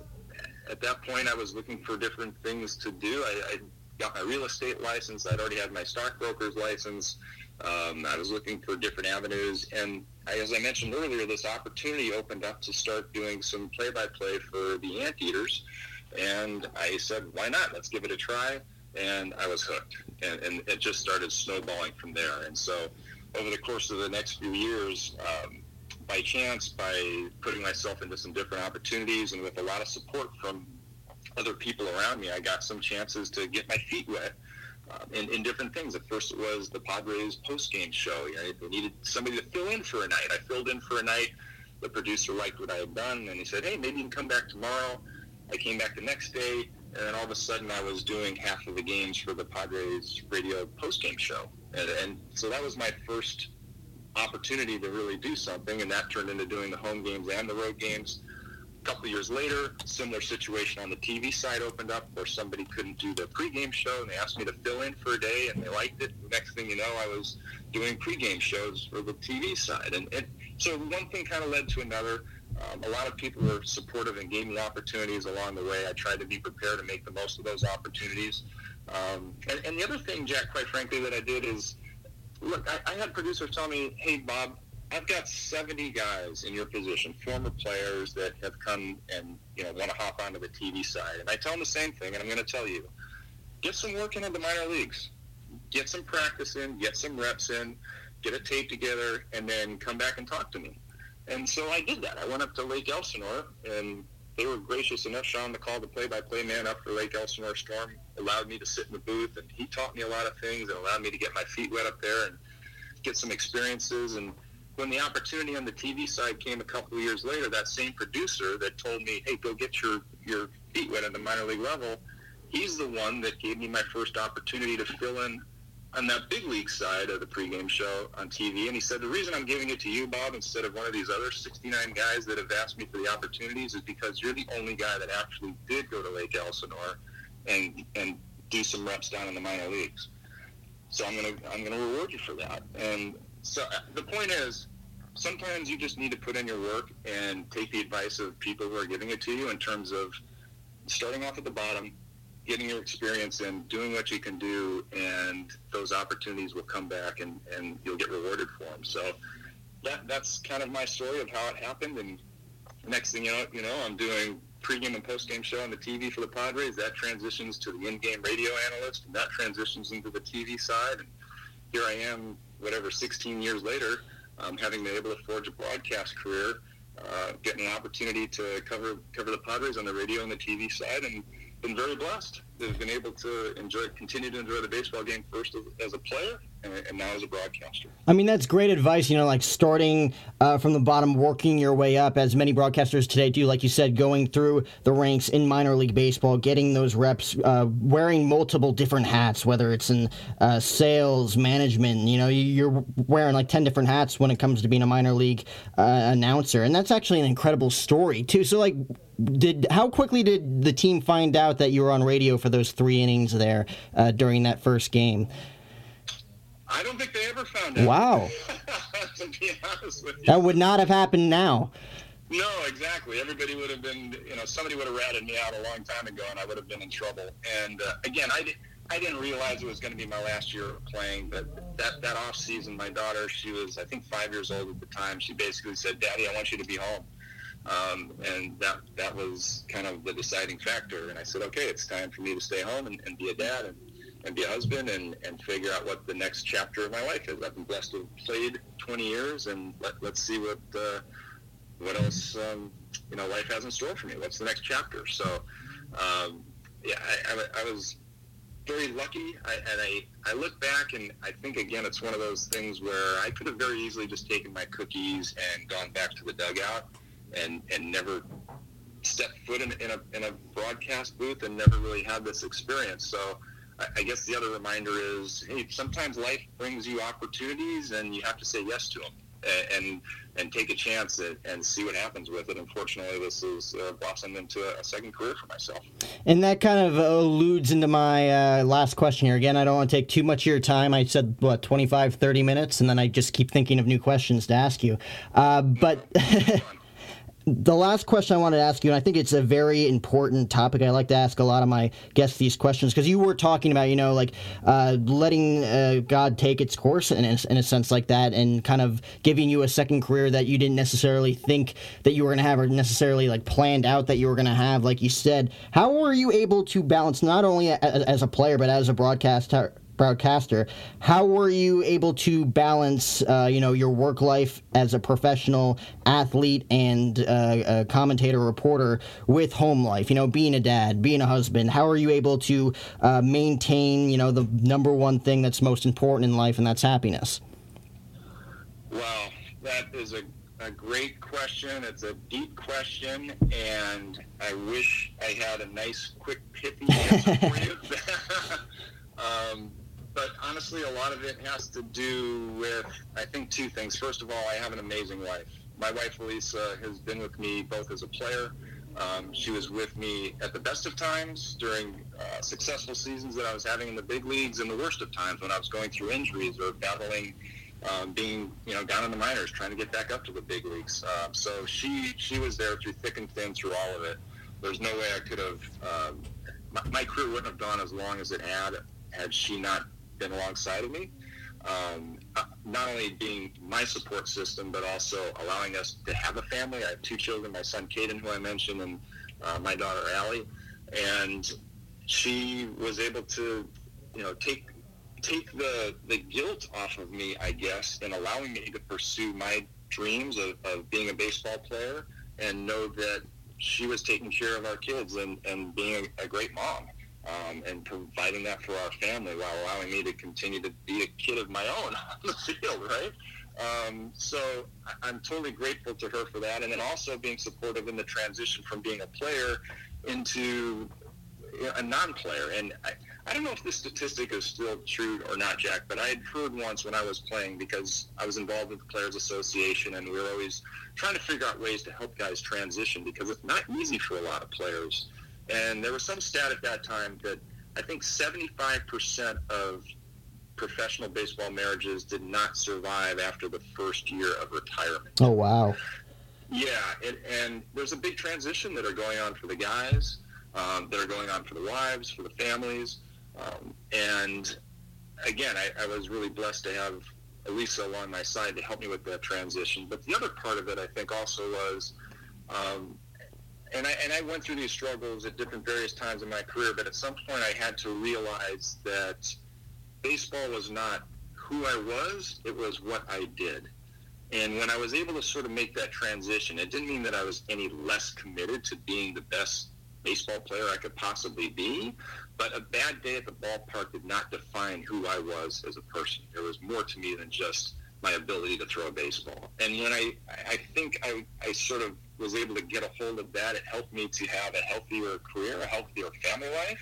at that point, I was looking for different things to do. I, I got my real estate license. I'd already had my stockbroker's license. Um, I was looking for different avenues, and as I mentioned earlier, this opportunity opened up to start doing some play-by-play for the Anteaters, and I said, "Why not? Let's give it a try." And I was hooked, and, and it just started snowballing from there. And so, over the course of the next few years, um, by chance, by putting myself into some different opportunities, and with a lot of support from other people around me, I got some chances to get my feet wet Uh, in, in, different things. At first, it was the Padres post-game show. You know, they needed somebody to fill in for a night. I filled in for a night. The producer liked what I had done, and he said, "Hey, maybe you can come back tomorrow." I came back the next day, and then all of a sudden, I was doing half of the games for the Padres radio post-game show, and, and so that was my first opportunity to really do something, and that turned into doing the home games and the road games couple years later, similar situation on the TV side opened up where somebody couldn't do the pregame show, and they asked me to fill in for a day, and they liked it. Next thing you know, I was doing pregame shows for the TV side, and, and so one thing kind of led to another. Um, a lot of people were supportive and gave me opportunities along the way. I tried to be prepared to make the most of those opportunities. Um, and, and the other thing, Jack, quite frankly, that I did is, look, I, I had producers tell me, "Hey, Bob, I've got 70 guys in your position, former players that have come and you know want to hop onto the TV side, and I tell them the same thing, and I'm going to tell you: get some work in at the minor leagues, get some practice in, get some reps in, get a tape together, and then come back and talk to me. And so I did that. I went up to Lake Elsinore, and they were gracious enough. Sean, to call the play-by-play man up for Lake Elsinore Storm, allowed me to sit in the booth, and he taught me a lot of things and allowed me to get my feet wet up there and get some experiences and when the opportunity on the TV side came a couple of years later, that same producer that told me, "Hey, go get your your feet wet at the minor league level," he's the one that gave me my first opportunity to fill in on that big league side of the pregame show on TV. And he said, "The reason I'm giving it to you, Bob, instead of one of these other 69 guys that have asked me for the opportunities, is because you're the only guy that actually did go to Lake Elsinore and and do some reps down in the minor leagues." So I'm gonna I'm gonna reward you for that. And so uh, the point is, sometimes you just need to put in your work and take the advice of people who are giving it to you in terms of starting off at the bottom, getting your experience and doing what you can do, and those opportunities will come back and, and you'll get rewarded for them. So that that's kind of my story of how it happened. And next thing you know, you know, I'm doing pregame and postgame show on the TV for the Padres. That transitions to the in-game radio analyst, and that transitions into the TV side. And here I am whatever 16 years later, um, having been able to forge a broadcast career, uh, getting an opportunity to cover cover the Padres on the radio and the TV side, and been very blessed. They've been able to enjoy, continue to enjoy the baseball game first as a player, and, now as a broadcaster. I mean, that's great advice. You know, like starting uh, from the bottom, working your way up, as many broadcasters today do. Like you said, going through the ranks in minor league baseball, getting those reps, uh, wearing multiple different hats, whether it's in uh, sales, management. You know, you're wearing like ten different hats when it comes to being a minor league uh, announcer, and that's actually an incredible story too. So, like, did how quickly did the team find out that you were on radio for those three innings there uh, during that first game? I don't think they ever found out. Wow. (laughs) to be honest with you. That would not have happened now. No, exactly. Everybody would have been, you know, somebody would have ratted me out a long time ago, and I would have been in trouble. And uh, again, I, did, I didn't realize it was going to be my last year of playing. But that that off season, my daughter, she was, I think, five years old at the time. She basically said, "Daddy, I want you to be home." Um, and that that was kind of the deciding factor. And I said, okay, it's time for me to stay home and, and be a dad and, and be a husband and, and figure out what the next chapter of my life is. I've been blessed to have played 20 years, and let, let's see what uh, what else um, you know life has in store for me. What's the next chapter? So, um, yeah, I, I, I, was very lucky, I, and I I look back and I think again it's one of those things where I could have very easily just taken my cookies and gone back to the dugout and and never stepped foot in, in, a, in a broadcast booth and never really had this experience. So I, guess the other reminder is, hey, sometimes life brings you opportunities and you have to say yes to them and and take a chance at, and see what happens with it. Unfortunately, this has uh, blossomed into a, a, second career for myself. And that kind of alludes into my uh, last question here. Again, I don't want to take too much of your time. I said, what, 25, 30 minutes? And then I just keep thinking of new questions to ask you. Uh, but. (laughs) the last question I wanted to ask you, and I think it's a very important topic. I like to ask a lot of my guests these questions because you were talking about, you know, like uh, letting uh, God take its course in a, in a sense like that, and kind of giving you a second career that you didn't necessarily think that you were going to have, or necessarily like planned out that you were going to have. Like you said, how were you able to balance not only as a player but as a broadcaster? Broadcaster. How were you able to balance, uh, you know, your work life as a professional athlete and uh, a commentator, reporter with home life? You know, being a dad, being a husband. How are you able to uh, maintain, you know, the number one thing that's most important in life, and that's happiness? Well, that is a a great question. It's a deep question, and I wish I had a nice, quick, pithy answer for you. (laughs) (laughs) um, but honestly, a lot of it has to do with, I think, two things. First of all, I have an amazing wife. My wife, Elisa, has been with me both as a player. Um, she was with me at the best of times during uh, successful seasons that I was having in the big leagues, and the worst of times when I was going through injuries or battling um, being you know down in the minors, trying to get back up to the big leagues. Um, so she she was there through thick and thin through all of it. There's no way I could have. Um, my, my career wouldn't have gone as long as it had had she not been alongside of me. Um, not only being my support system, but also allowing us to have a family. I have two children, my son Caden, who I mentioned, and uh, my daughter Allie. And she was able to, you know, take take the the guilt off of me, I guess, and allowing me to pursue my dreams of, of being a baseball player and know that she was taking care of our kids and, and being a, a great mom um, and providing that for our family while allowing me to continue to be a kid of my own (laughs) on the field, right? Um, so I'm totally grateful to her for that, and then also being supportive in the transition from being a player into a non-player. And I, I don't know if this statistic is still true or not, Jack, but I had heard once when I was playing because I was involved with the Players Association, and we were always trying to figure out ways to help guys transition because it's not easy for a lot of players and there was some stat at that time that I think 75% of professional baseball marriages did not survive after the first year of retirement. Oh, wow. Yeah, it, and there's a big transition that are going on for the guys, um, that are going on for the wives, for the families. Um, and again, I, I, was really blessed to have Elisa along my side to help me with that transition. But the other part of it, I think, also was um, and I and I went through these struggles at different various times in my career, but at some point I had to realize that baseball was not who I was; it was what I did. And when I was able to sort of make that transition, it didn't mean that I was any less committed to being the best baseball player I could possibly be. But a bad day at the ballpark did not define who I was as a person. There was more to me than just my ability to throw a baseball. And when I, I think I, I sort of was able to get a hold of that, it helped me to have a healthier career, a healthier family life.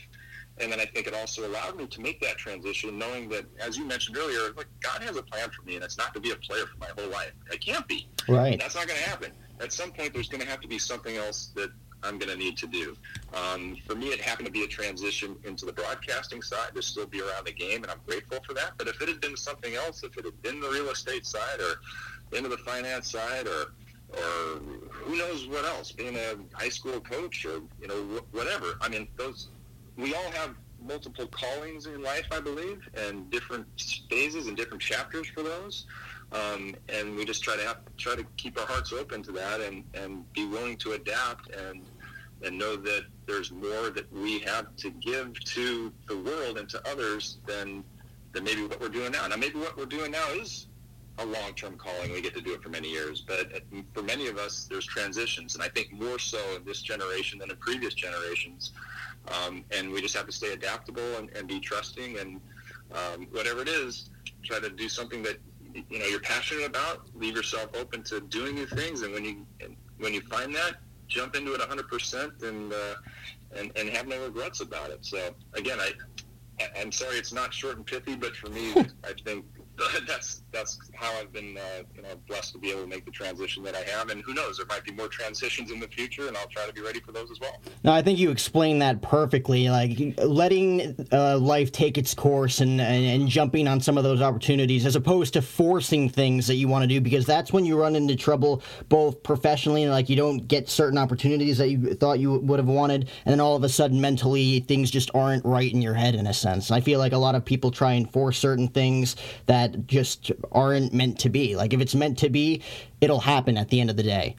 And then I think it also allowed me to make that transition, knowing that, as you mentioned earlier, look, God has a plan for me, and it's not to be a player for my whole life. I can't be. Right. That's not going to happen. At some point, there's going to have to be something else that I'm going to need to do. Um, for me, it happened to be a transition into the broadcasting side to still be around the game, and I'm grateful for that. But if it had been something else, if it had been the real estate side or into the finance side or or who knows what else, being a high school coach or you know whatever. I mean, those we all have multiple callings in life, I believe, and different phases and different chapters for those. Um, and we just try to have, try to keep our hearts open to that and, and be willing to adapt and and know that there's more that we have to give to the world and to others than than maybe what we're doing now. Now, maybe what we're doing now is a long-term calling. We get to do it for many years, but for many of us, there's transitions, and I think more so in this generation than in previous generations. Um, and we just have to stay adaptable and, and be trusting, and um, whatever it is, try to do something that you know you're passionate about. Leave yourself open to doing new things, and when you when you find that, jump into it 100% and, uh, and, and have no regrets about it. So again, I, I'm sorry it's not short and pithy, but for me, (laughs) I think (laughs) that's that's how I've been, uh, you know, blessed to be able to make the transition that I have. And who knows, there might be more transitions in the future, and I'll try to be ready for those as well. No, I think you explained that perfectly. Like letting uh, life take its course and, and, and jumping on some of those opportunities, as opposed to forcing things that you want to do, because that's when you run into trouble, both professionally and like you don't get certain opportunities that you thought you would have wanted, and then all of a sudden mentally things just aren't right in your head in a sense. I feel like a lot of people try and force certain things that just aren't meant to be. Like if it's meant to be, it'll happen at the end of the day.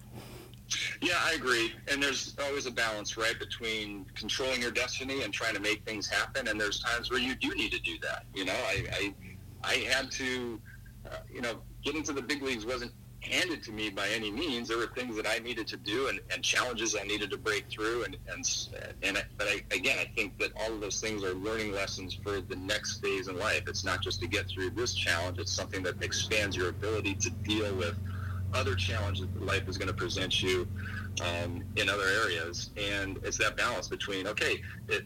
Yeah, I agree. And there's always a balance, right, between controlling your destiny and trying to make things happen. And there's times where you do need to do that. You know, I I, I had to, uh, you know, getting to the big leagues wasn't handed to me by any means. There were things that I needed to do and, and challenges I needed to break through. And and and I, but I, again, I think that all of those things are learning lessons for the next phase in life. It's not just to get through this challenge. It's something that expands your ability to deal with other challenges that life is going to present you um, in other areas. And it's that balance between, okay,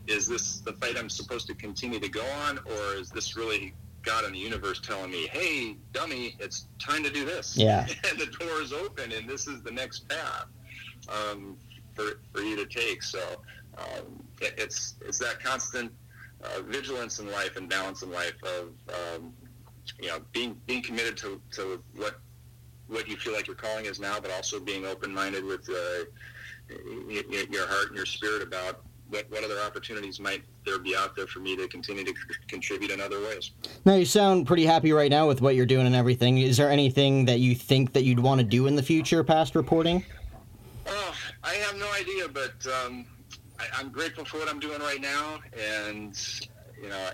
is this the fight I'm supposed to continue to go on, or is this really God in the universe telling me, "Hey, dummy, it's time to do this." Yeah. (laughs) and the door is open, and this is the next path um, for for you to take. So um, it, it's it's that constant uh, vigilance in life and balance in life of um, you know being being committed to, to what what you feel like your calling is now, but also being open minded with uh, your heart and your spirit about what, what other opportunities might there be out there for me to continue to c- contribute in other ways. Now you sound pretty happy right now with what you're doing and everything. Is there anything that you think that you'd want to do in the future past reporting? Oh, I have no idea, but um, I, am grateful for what I'm doing right now, and you know,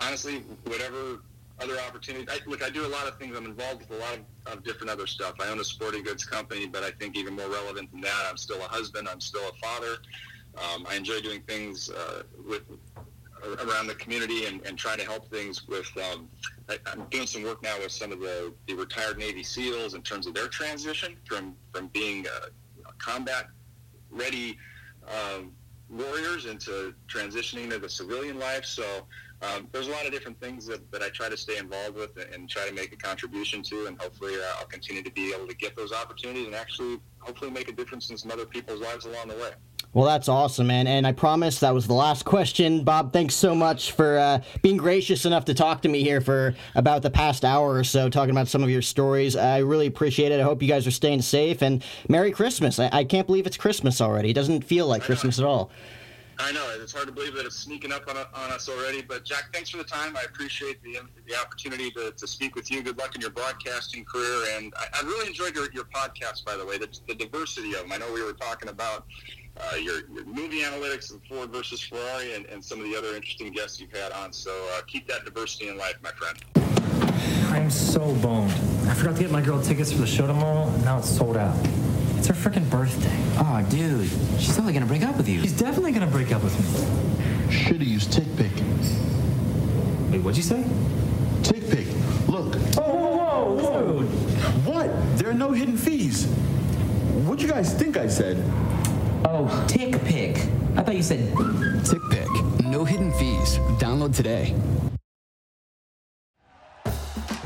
honestly, whatever other opportunities. I, look, I do a lot of things. I'm involved with a lot of, of, different other stuff. I own a sporting goods company, but I think even more relevant than that, I'm still a husband. I'm still a father. Um, I enjoy doing things uh, with around the community and, and trying to help things with. Um, I, am doing some work now with some of the, the retired Navy SEALs in terms of their transition from from being uh, combat ready um, warriors into transitioning to the civilian life. So um, there's a lot of different things that, that I try to stay involved with and try to make a contribution to, and hopefully uh, I'll continue to be able to get those opportunities and actually hopefully make a difference in some other people's lives along the way. Well, that's awesome, man. And I promise that was the last question. Bob, thanks so much for uh, being gracious enough to talk to me here for about the past hour or so, talking about some of your stories. I really appreciate it. I hope you guys are staying safe and Merry Christmas. I, I can't believe it's Christmas already. It doesn't feel like Christmas at all. I know it's hard to believe that it's sneaking up on, on us already. But Jack, thanks for the time. I appreciate the, the opportunity to, to speak with you. Good luck in your broadcasting career, and I, I really enjoyed your, your podcast. By the way, the, the diversity of them. I know we were talking about uh, your, your, movie analytics and Ford versus Ferrari, and, and, some of the other interesting guests you've had on. So uh, keep that diversity in life, my friend. I'm so boned. I forgot to get my girl tickets for the show tomorrow, and now it's sold out. It's her freaking birthday. Oh, dude. She's totally gonna break up with you. She's definitely gonna break up with me. Should've used TickPick. Wait, what'd you say? TickPick. Look. Oh, whoa, whoa, whoa. What? There are no hidden fees. What'd you guys think I said? Oh, TickPick. I thought you said TickPick. No hidden fees. Download today.